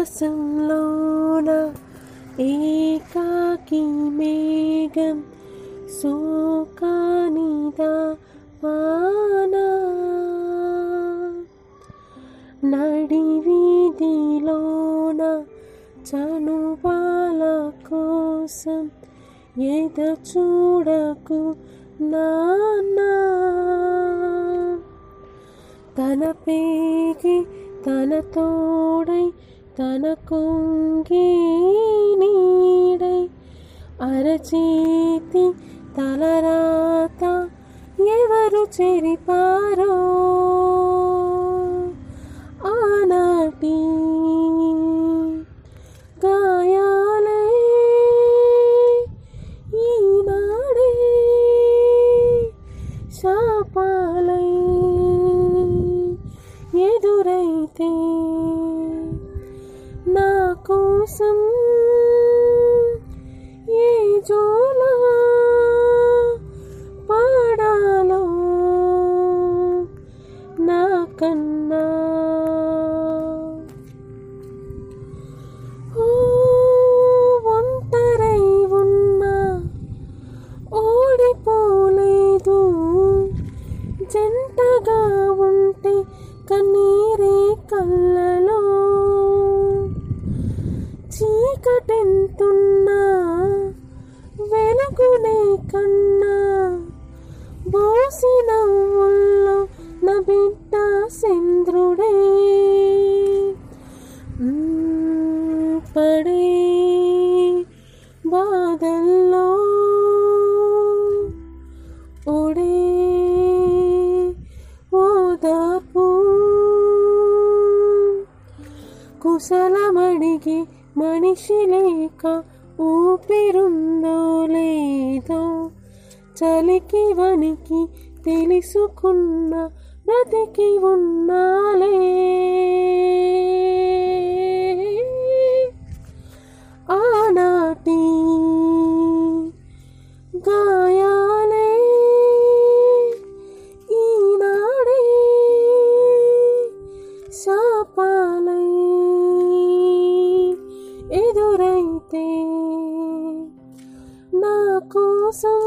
ఆకాశంలోన ఏకాకి మేఘం సోకానిదా వానా నడివీధిలోన వీధిలోన కోసం ఎద చూడకు నాన్నా. తన పేగి తన తోడై తన కొంగి నీడై అరచేతి తలరాత ఎవరు చెరిపారో కోసం ఏ జోలా పాడాలో నా కన్నా? ఒంటరై ఉన్నా ఓడిపోలేదు. జంటగా ఉంటే కన్నీరే కళ్ళలో చీకటెంతున్నా? వెలుగునే కన్నా? బోసిన నవ్వుల్లో నా బిడ్డ చంద్రుడే. పడే బాధల్లో ఒడే ఓదాపు కుశలమడిగి మనిషి లేక ఊపిరుందో లేదో చలికి వనికి తెలుసుకున్న బ్రతికి ఉన్నాలే. ఎదురైతే నా కోసం